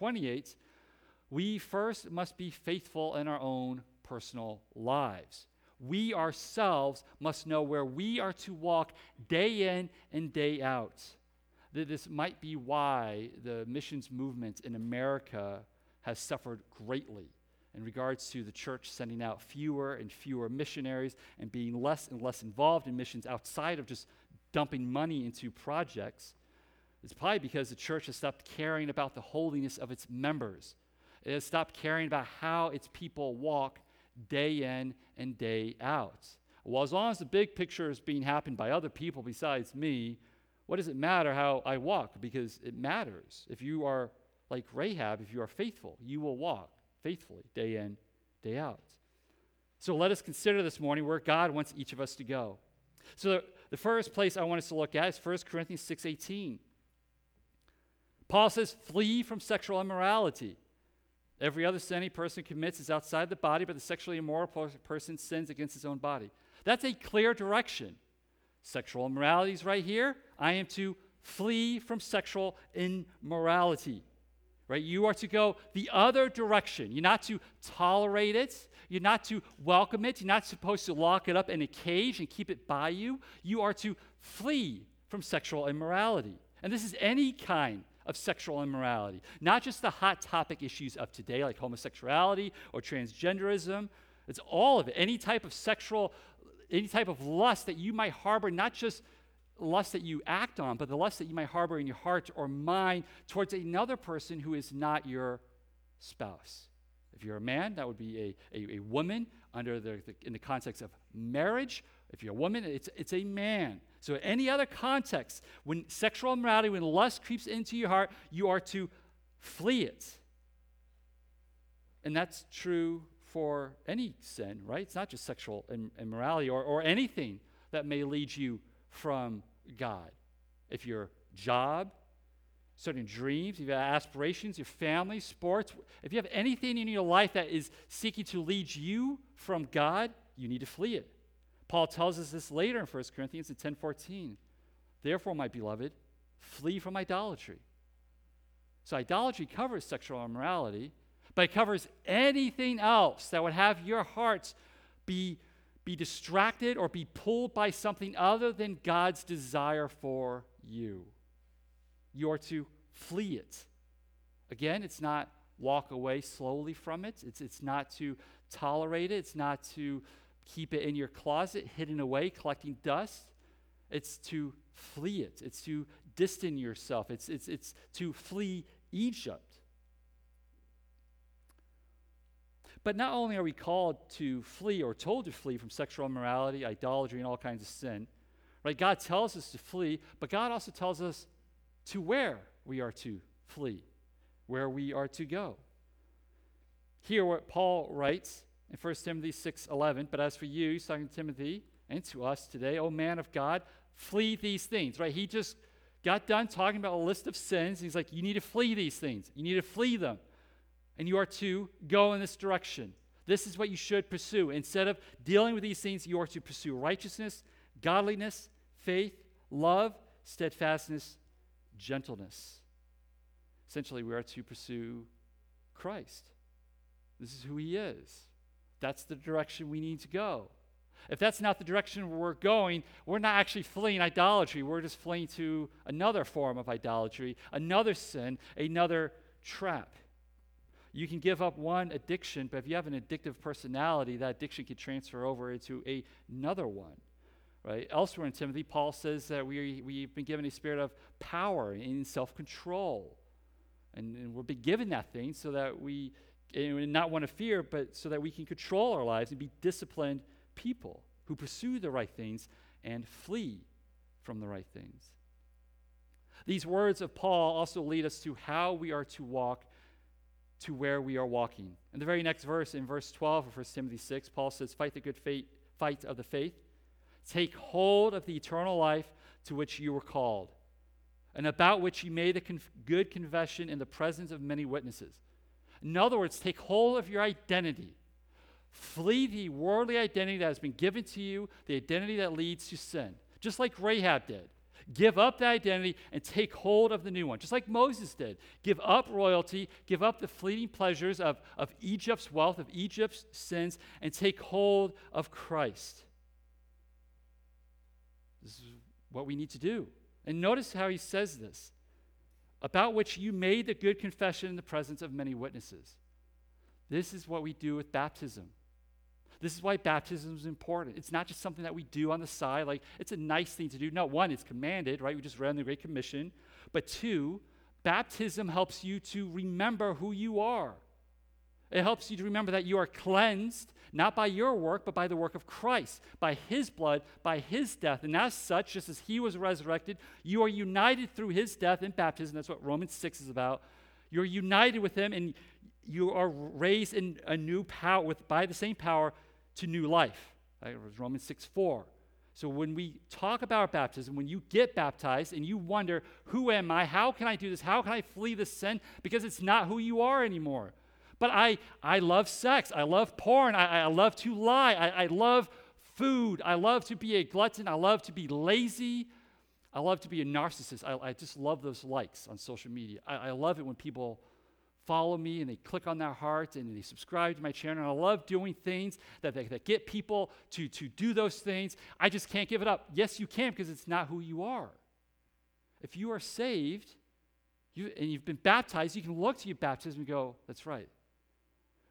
28, we first must be faithful in our own personal lives. We ourselves must know where we are to walk day in and day out. That this might be why the missions movement in America has suffered greatly in regards to the church sending out fewer and fewer missionaries and being less and less involved in missions outside of just dumping money into projects. It's probably because the church has stopped caring about the holiness of its members. It has stopped caring about how its people walk day in and day out. Well, as long as the big picture is being happened by other people besides me, what does it matter how I walk? Because it matters. If you are like Rahab, if you are faithful, you will walk faithfully day in, day out. So let us consider this morning where God wants each of us to go. So the, the first place I want us to look at is 1 Corinthians 6:18. Paul says, "Flee from sexual immorality." Every other sin a person commits is outside the body, but the sexually immoral person sins against his own body. That's a clear direction. Sexual immorality is right here. I am to flee from sexual immorality. Right? You are to go the other direction. You're not to tolerate it. You're not to welcome it. You're not supposed to lock it up in a cage and keep it by you. You are to flee from sexual immorality. And this is any kind of sexual immorality, not just the hot topic issues of today, like homosexuality or transgenderism. It's all of it. Any type of sexual, any type of lust that you might harbor, not just lust that you act on, but the lust that you might harbor in your heart or mind towards another person who is not your spouse. If you're a man, that would be a, a, a woman under the, the, in the context of marriage. If you're a woman, it's, it's a man. So, in any other context, when sexual immorality, when lust creeps into your heart, you are to flee it. And that's true for any sin, right? It's not just sexual immorality or, or anything that may lead you from God. If your job, certain dreams, if you have aspirations, your family, sports, if you have anything in your life that is seeking to lead you from God, you need to flee it. Paul tells us this later in 1 Corinthians in 10:14. Therefore, my beloved, flee from idolatry. So idolatry covers sexual immorality, but it covers anything else that would have your hearts be, be distracted or be pulled by something other than God's desire for you. You are to flee it. Again, it's not walk away slowly from it. It's, it's not to tolerate it. It's not to keep it in your closet, hidden away, collecting dust. It's to flee it, it's to distance yourself, it's, it's, it's to flee Egypt. But not only are we called to flee or told to flee from sexual immorality, idolatry, and all kinds of sin, right? God tells us to flee, but God also tells us to where we are to flee, where we are to go. Here, what Paul writes in 1 Timothy 6:11, but as for you, he's talking to Timothy and to us today, O man of God, flee these things, right? He just got done talking about a list of sins. He's like, you need to flee these things. You need to flee them. And you are to go in this direction. This is what you should pursue. Instead of dealing with these things, you are to pursue righteousness, godliness, faith, love, steadfastness, gentleness. Essentially, we are to pursue Christ. This is who he is. That's the direction we need to go. If that's not the direction we're going, we're not actually fleeing idolatry. We're just fleeing to another form of idolatry, another sin, another trap. You can give up one addiction, but if you have an addictive personality, that addiction can transfer over into a, another one. Right? Elsewhere in Timothy, Paul says that we, we've been given a spirit of power and self control. And, and we've been given that thing so that we and not want to fear, but so that we can control our lives and be disciplined people who pursue the right things and flee from the right things. These words of Paul also lead us to how we are to walk to where we are walking. In the very next verse, in verse 12 of 1 Timothy 6, Paul says, Fight the good faith, fight of the faith. Take hold of the eternal life to which you were called, and about which you made a conf- good confession in the presence of many witnesses. In other words, take hold of your identity. Flee the worldly identity that has been given to you, the identity that leads to sin, just like Rahab did. Give up that identity and take hold of the new one, just like Moses did. Give up royalty, give up the fleeting pleasures of, of Egypt's wealth, of Egypt's sins, and take hold of Christ. This is what we need to do. And notice how he says this about which you made the good confession in the presence of many witnesses. This is what we do with baptism. This is why baptism is important. It's not just something that we do on the side, like it's a nice thing to do. No, one, it's commanded, right? We just read in the Great Commission. But two, baptism helps you to remember who you are. It helps you to remember that you are cleansed, not by your work, but by the work of Christ, by his blood, by his death. And as such, just as he was resurrected, you are united through his death in baptism. That's what Romans 6 is about. You're united with him, and you are raised in a new power with by the same power to new life. It was Romans 6 4. So when we talk about baptism, when you get baptized and you wonder, who am I? How can I do this? How can I flee this sin? Because it's not who you are anymore. But I, I love sex. I love porn. I, I love to lie. I, I love food. I love to be a glutton. I love to be lazy. I love to be a narcissist. I, I just love those likes on social media. I, I love it when people follow me and they click on their heart and they subscribe to my channel. I love doing things that, that, that get people to, to do those things. I just can't give it up. Yes, you can because it's not who you are. If you are saved you, and you've been baptized, you can look to your baptism and go, that's right.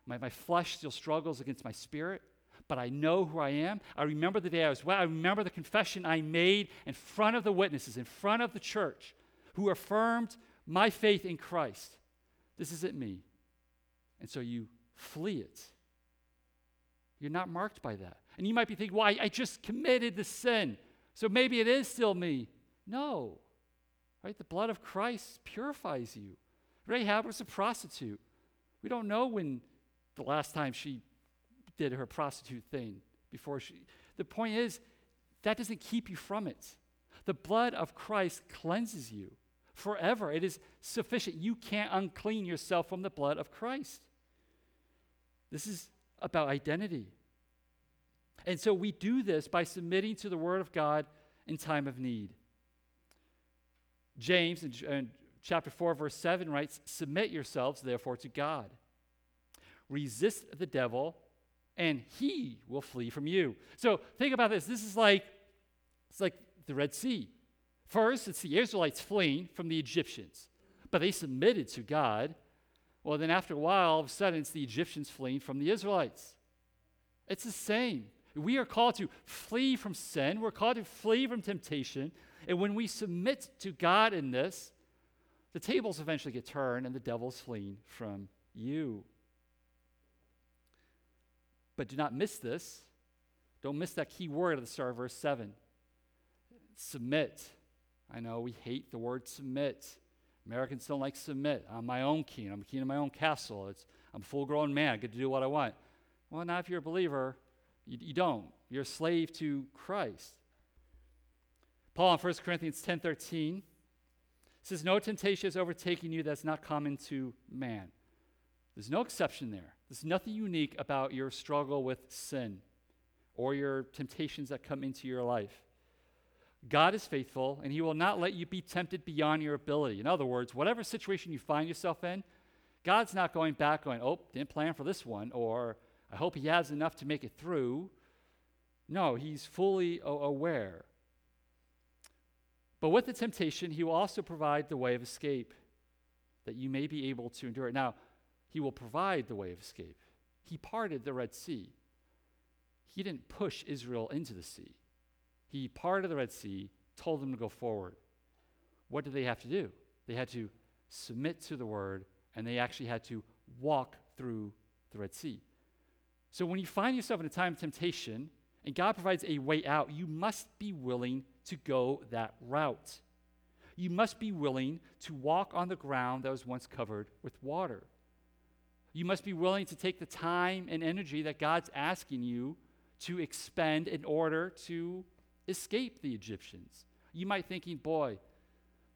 My, my flesh still struggles against my spirit, but I know who I am. I remember the day I was well. I remember the confession I made in front of the witnesses, in front of the church, who affirmed my faith in Christ. This isn't me. And so you flee it. You're not marked by that. And you might be thinking, well, I, I just committed the sin. So maybe it is still me. No. Right? The blood of Christ purifies you. Rahab was a prostitute. We don't know when the last time she did her prostitute thing before she. The point is, that doesn't keep you from it. The blood of Christ cleanses you forever. It is sufficient. You can't unclean yourself from the blood of Christ. This is about identity. And so we do this by submitting to the Word of God in time of need. James in, in uh, chapter 4, verse 7 writes, Submit yourselves, therefore, to God. Resist the devil, and he will flee from you. So think about this. This is like it's like the Red Sea. First, it's the Israelites fleeing from the Egyptians, but they submitted to God. Well, then after a while, all of a sudden, it's the Egyptians fleeing from the Israelites. It's the same. We are called to flee from sin, we're called to flee from temptation. And when we submit to God in this, the tables eventually get turned and the devil's fleeing from you. But do not miss this. Don't miss that key word at the start of verse 7. Submit. I know we hate the word submit. Americans don't like submit. I'm my own king. I'm king of my own castle. It's, I'm a full grown man. I get to do what I want. Well, not if you're a believer. You, you don't. You're a slave to Christ. Paul in 1 Corinthians 10 13 says, No temptation has overtaken you that's not common to man. There's no exception there. There's nothing unique about your struggle with sin or your temptations that come into your life. God is faithful, and He will not let you be tempted beyond your ability. In other words, whatever situation you find yourself in, God's not going back going, oh, didn't plan for this one, or I hope He has enough to make it through. No, He's fully aware. But with the temptation, He will also provide the way of escape that you may be able to endure it. Now, He will provide the way of escape. He parted the Red Sea, He didn't push Israel into the sea. He parted the Red Sea, told them to go forward. What did they have to do? They had to submit to the word, and they actually had to walk through the Red Sea. So when you find yourself in a time of temptation and God provides a way out, you must be willing to go that route. You must be willing to walk on the ground that was once covered with water. You must be willing to take the time and energy that God's asking you to expend in order to escape the Egyptians. You might thinking, boy,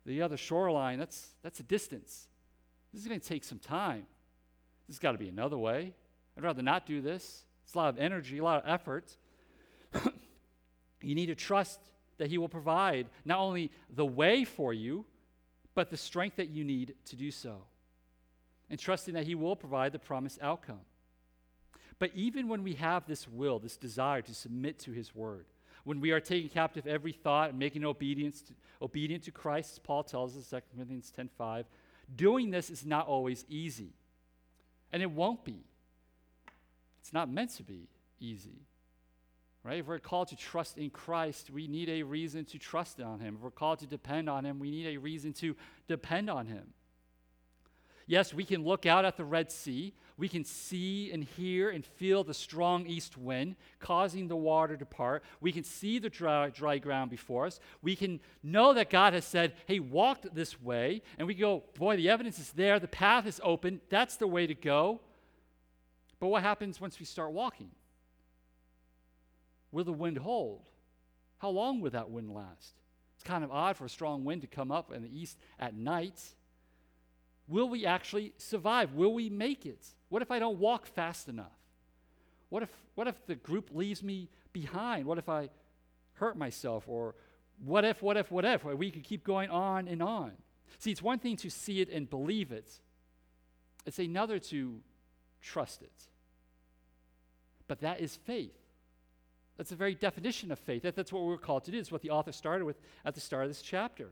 the other shoreline, that's, that's a distance. This is going to take some time. There's got to be another way. I'd rather not do this. It's a lot of energy, a lot of effort. you need to trust that He will provide not only the way for you, but the strength that you need to do so. And trusting that He will provide the promised outcome. But even when we have this will, this desire to submit to His word, when we are taking captive every thought and making obedience to, obedient to Christ, as Paul tells us, in 2 Corinthians 10.5, doing this is not always easy. And it won't be. It's not meant to be easy. Right? If we're called to trust in Christ, we need a reason to trust on Him. If we're called to depend on Him, we need a reason to depend on Him. Yes, we can look out at the Red Sea. We can see and hear and feel the strong east wind causing the water to part. We can see the dry, dry ground before us. We can know that God has said, hey, walk this way. And we go, boy, the evidence is there. The path is open. That's the way to go. But what happens once we start walking? Will the wind hold? How long will that wind last? It's kind of odd for a strong wind to come up in the east at night. Will we actually survive? Will we make it? What if I don't walk fast enough? What if, what if the group leaves me behind? What if I hurt myself? Or what if, what if, what if? We could keep going on and on. See, it's one thing to see it and believe it, it's another to trust it. But that is faith. That's the very definition of faith. That, that's what we're called to do. It's what the author started with at the start of this chapter.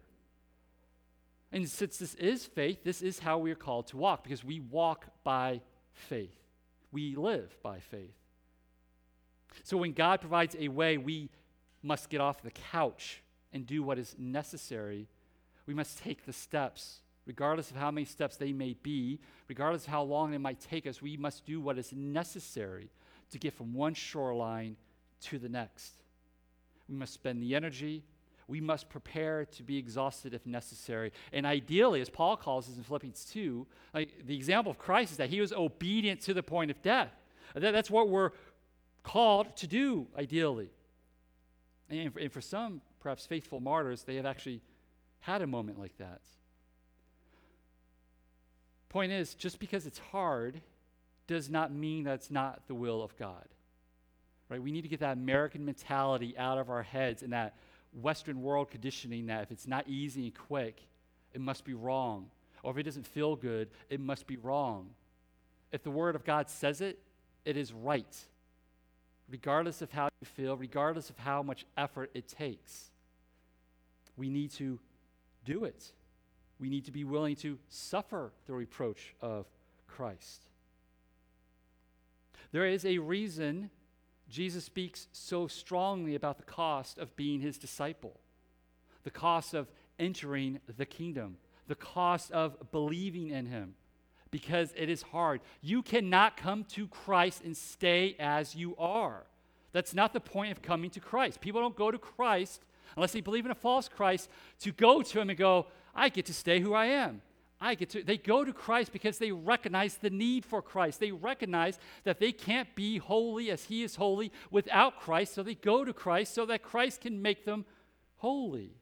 And since this is faith, this is how we are called to walk because we walk by faith. We live by faith. So when God provides a way, we must get off the couch and do what is necessary. We must take the steps, regardless of how many steps they may be, regardless of how long they might take us. We must do what is necessary to get from one shoreline to the next. We must spend the energy. We must prepare to be exhausted if necessary. And ideally, as Paul calls us in Philippians 2, like the example of Christ is that he was obedient to the point of death. That, that's what we're called to do, ideally. And and for some, perhaps faithful martyrs, they have actually had a moment like that. Point is, just because it's hard does not mean that's not the will of God. Right? We need to get that American mentality out of our heads and that Western world conditioning that if it's not easy and quick, it must be wrong. Or if it doesn't feel good, it must be wrong. If the Word of God says it, it is right, regardless of how you feel, regardless of how much effort it takes. We need to do it. We need to be willing to suffer the reproach of Christ. There is a reason Jesus speaks so strongly about the cost of being his disciple, the cost of entering the kingdom, the cost of believing in him, because it is hard. You cannot come to Christ and stay as you are. That's not the point of coming to Christ. People don't go to Christ unless they believe in a false Christ to go to him and go, I get to stay who I am. I get to, they go to Christ because they recognize the need for Christ. They recognize that they can't be holy as He is holy without Christ, so they go to Christ so that Christ can make them holy.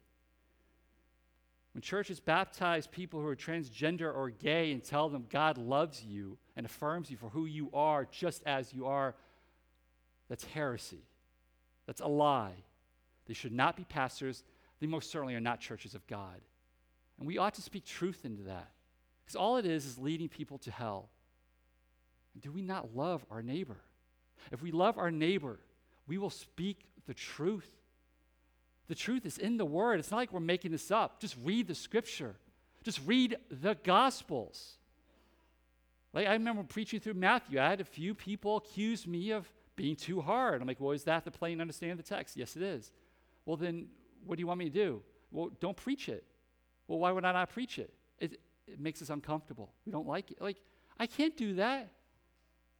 When churches baptize people who are transgender or gay and tell them God loves you and affirms you for who you are just as you are, that's heresy. That's a lie. They should not be pastors. They most certainly are not churches of God. And we ought to speak truth into that. Because all it is is leading people to hell. do we not love our neighbor? If we love our neighbor, we will speak the truth. The truth is in the Word. It's not like we're making this up. Just read the Scripture, just read the Gospels. Like I remember preaching through Matthew, I had a few people accuse me of being too hard. I'm like, well, is that the plain understand the text? Yes, it is. Well, then what do you want me to do? Well, don't preach it. Well, why would I not preach it? It, it makes us uncomfortable. We don't like it. Like, I can't do that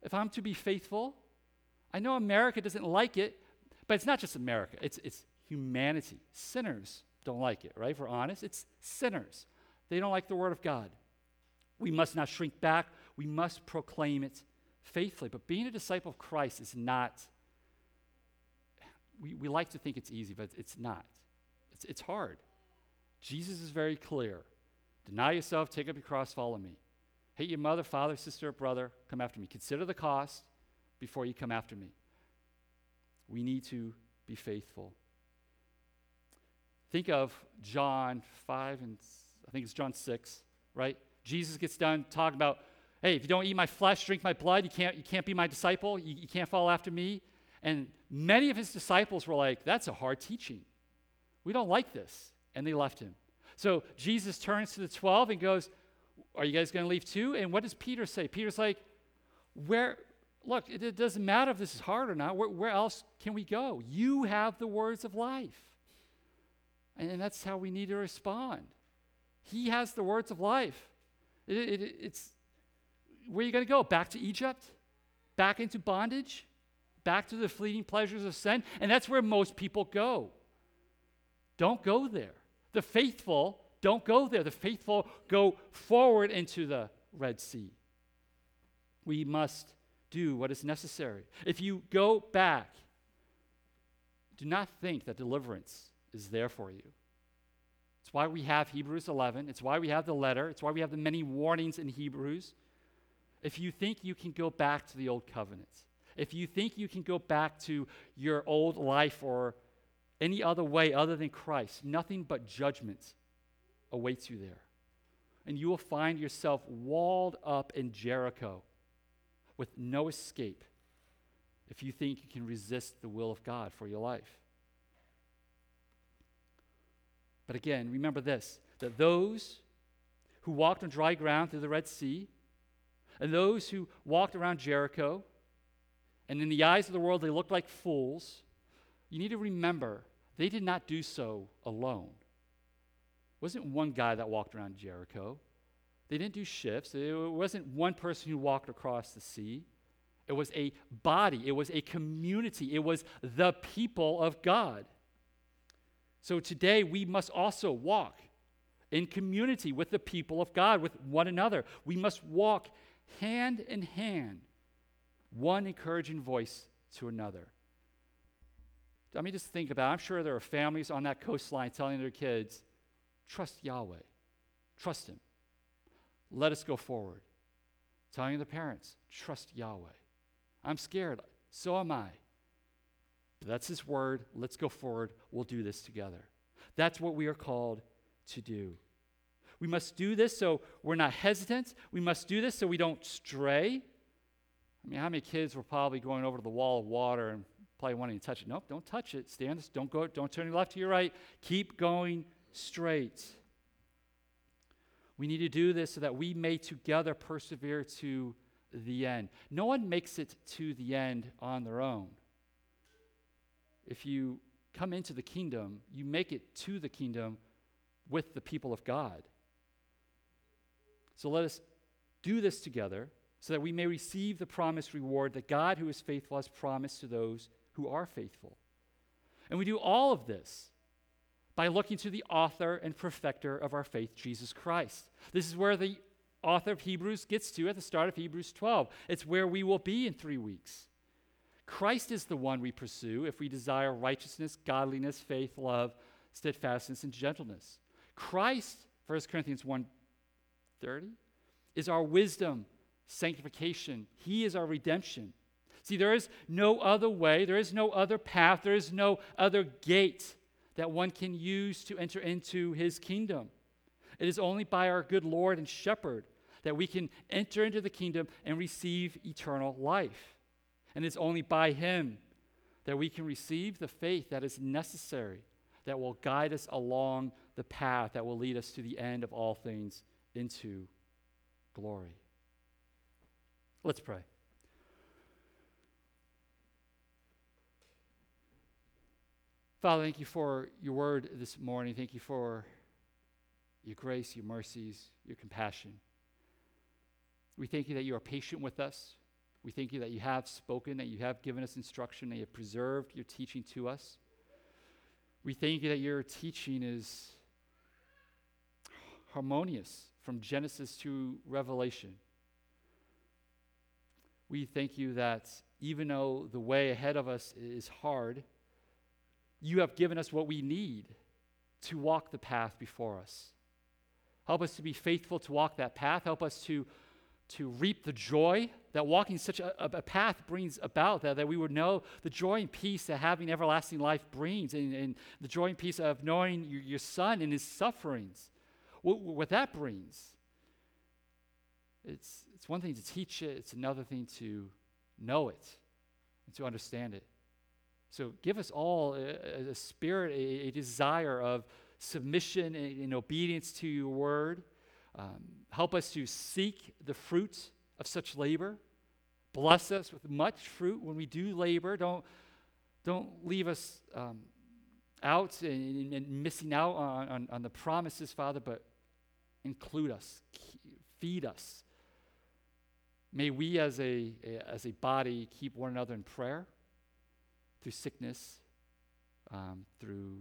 if I'm to be faithful. I know America doesn't like it, but it's not just America, it's, it's humanity. Sinners don't like it, right? If we're honest, it's sinners. They don't like the Word of God. We must not shrink back, we must proclaim it faithfully. But being a disciple of Christ is not, we, we like to think it's easy, but it's not. It's, it's hard. Jesus is very clear. Deny yourself, take up your cross, follow me. Hate your mother, father, sister, brother, come after me. Consider the cost before you come after me. We need to be faithful. think of John 5 and I think it's John 6, right? Jesus gets done talking about, hey, if you don't eat my flesh, drink my blood, you can't, you can't be my disciple, you, you can't follow after me. And many of his disciples were like, that's a hard teaching. We don't like this. And they left him. So Jesus turns to the 12 and goes, Are you guys going to leave too? And what does Peter say? Peter's like, Where, look, it, it doesn't matter if this is hard or not. Where, where else can we go? You have the words of life. And, and that's how we need to respond. He has the words of life. It, it, it's where are you going to go? Back to Egypt? Back into bondage? Back to the fleeting pleasures of sin? And that's where most people go. Don't go there. The faithful don't go there. The faithful go forward into the Red Sea. We must do what is necessary. If you go back, do not think that deliverance is there for you. It's why we have Hebrews 11. It's why we have the letter. It's why we have the many warnings in Hebrews. If you think you can go back to the old covenant, if you think you can go back to your old life or any other way other than Christ, nothing but judgment awaits you there. And you will find yourself walled up in Jericho with no escape if you think you can resist the will of God for your life. But again, remember this that those who walked on dry ground through the Red Sea, and those who walked around Jericho, and in the eyes of the world they looked like fools, you need to remember they did not do so alone. It wasn't one guy that walked around Jericho. They didn't do shifts. It wasn't one person who walked across the sea. It was a body, it was a community, it was the people of God. So today we must also walk in community with the people of God, with one another. We must walk hand in hand, one encouraging voice to another. I mean, just think about it. I'm sure there are families on that coastline telling their kids, trust Yahweh, trust Him. Let us go forward. Telling the parents, trust Yahweh. I'm scared. So am I. But That's his word. Let's go forward. We'll do this together. That's what we are called to do. We must do this so we're not hesitant. We must do this so we don't stray. I mean, how many kids were probably going over to the wall of water and probably wanting to touch it? Nope, don't touch it. Stand. Don't go. Don't turn your left to your right. Keep going straight. We need to do this so that we may together persevere to the end. No one makes it to the end on their own if you come into the kingdom, you make it to the kingdom with the people of God. So let us do this together so that we may receive the promised reward that God, who is faithful, has promised to those who are faithful. And we do all of this by looking to the author and perfecter of our faith, Jesus Christ. This is where the author of Hebrews gets to at the start of Hebrews 12. It's where we will be in three weeks. Christ is the one we pursue if we desire righteousness, godliness, faith, love, steadfastness, and gentleness. Christ, 1 Corinthians 1 30, is our wisdom, sanctification. He is our redemption. See, there is no other way, there is no other path, there is no other gate that one can use to enter into his kingdom. It is only by our good Lord and shepherd that we can enter into the kingdom and receive eternal life. And it's only by Him that we can receive the faith that is necessary, that will guide us along the path that will lead us to the end of all things into glory. Let's pray. Father, thank you for your word this morning. Thank you for your grace, your mercies, your compassion. We thank you that you are patient with us. We thank you that you have spoken, that you have given us instruction, that you have preserved your teaching to us. We thank you that your teaching is harmonious from Genesis to Revelation. We thank you that even though the way ahead of us is hard, you have given us what we need to walk the path before us. Help us to be faithful to walk that path. Help us to, to reap the joy that walking such a, a, path brings about, that, that we would know the joy and peace that having everlasting life brings, and, and the joy and peace of knowing your, your son and his sufferings, what, what that brings. It's, it's one thing to teach it, it's another thing to know it and to understand it. So give us all a, a spirit, a, a, desire of submission and, and, obedience to your word. Um, help us to seek the fruit of such labor. Bless us with much fruit when we do labor. Don't, don't leave us um, out and, and, missing out on, on, on the promises, Father, but include us, feed us. May we as a, as a body keep one another in prayer through sickness, um, through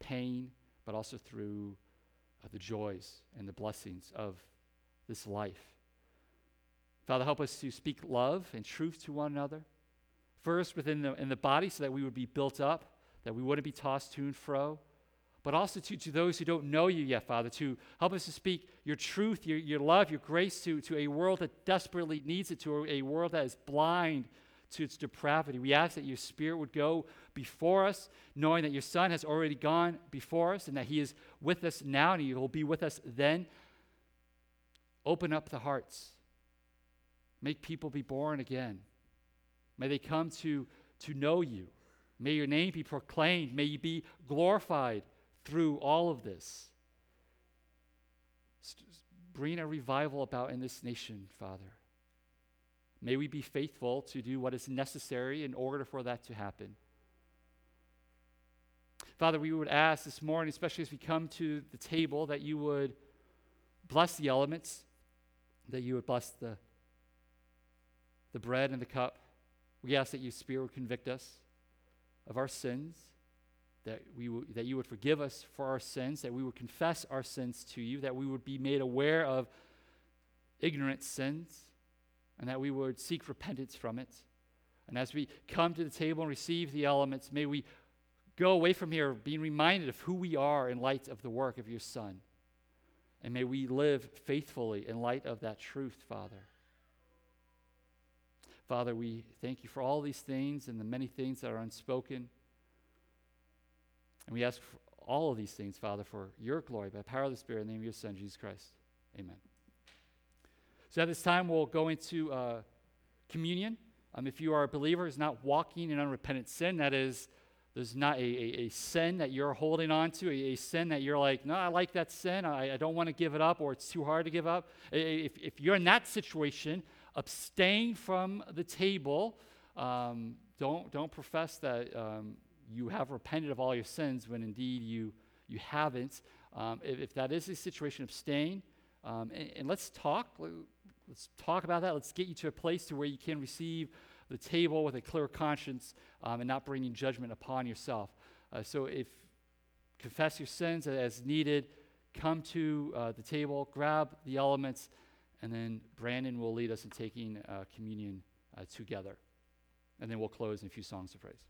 pain, but also through uh, the joys and the blessings of this life. Father, help us to speak love and truth to one another. First, within the, in the body, so that we would be built up, that we wouldn't be tossed to and fro. But also to, to those who don't know you yet, Father, to help us to speak your truth, your, your love, your grace to, to a world that desperately needs it, to a, a world that is blind to its depravity. We ask that your Spirit would go before us, knowing that your Son has already gone before us and that He is with us now and He will be with us then. Open up the hearts. Make people be born again. May they come to, to know you. May your name be proclaimed. May you be glorified through all of this. Bring a revival about in this nation, Father. May we be faithful to do what is necessary in order for that to happen. Father, we would ask this morning, especially as we come to the table, that you would bless the elements, that you would bless the, the bread and the cup. We ask that your Spirit would convict us of our sins, that, we w- that you would forgive us for our sins, that we would confess our sins to you, that we would be made aware of ignorant sins and that we would seek repentance from it. And as we come to the table and receive the elements, may we go away from here being reminded of who we are in light of the work of your Son. And may we live faithfully in light of that truth, Father. Father, we thank you for all these things and the many things that are unspoken. And we ask for all of these things, Father, for your glory, by the power of the Spirit, in the name of your Son, Jesus Christ. Amen. So at this time, we'll go into uh, communion. Um, if you are a believer who's not walking in unrepentant sin, that is, there's not a, a, a sin that you're holding on to, a, a, sin that you're like, no, I like that sin, I, I don't want to give it up, or it's too hard to give up. If, if you're in that situation, abstain from the table. Um, don't, don't profess that um, you have repented of all your sins when indeed you, you haven't. Um, if, if, that is the situation, abstain. Um, and, and, let's talk. Let's talk about that. Let's get you to a place to where you can receive the table with a clear conscience um, and not bringing judgment upon yourself. Uh, so if confess your sins as needed, come to uh, the table, grab the elements, and then Brandon will lead us in taking uh, communion uh, together. And then we'll close in a few songs of praise.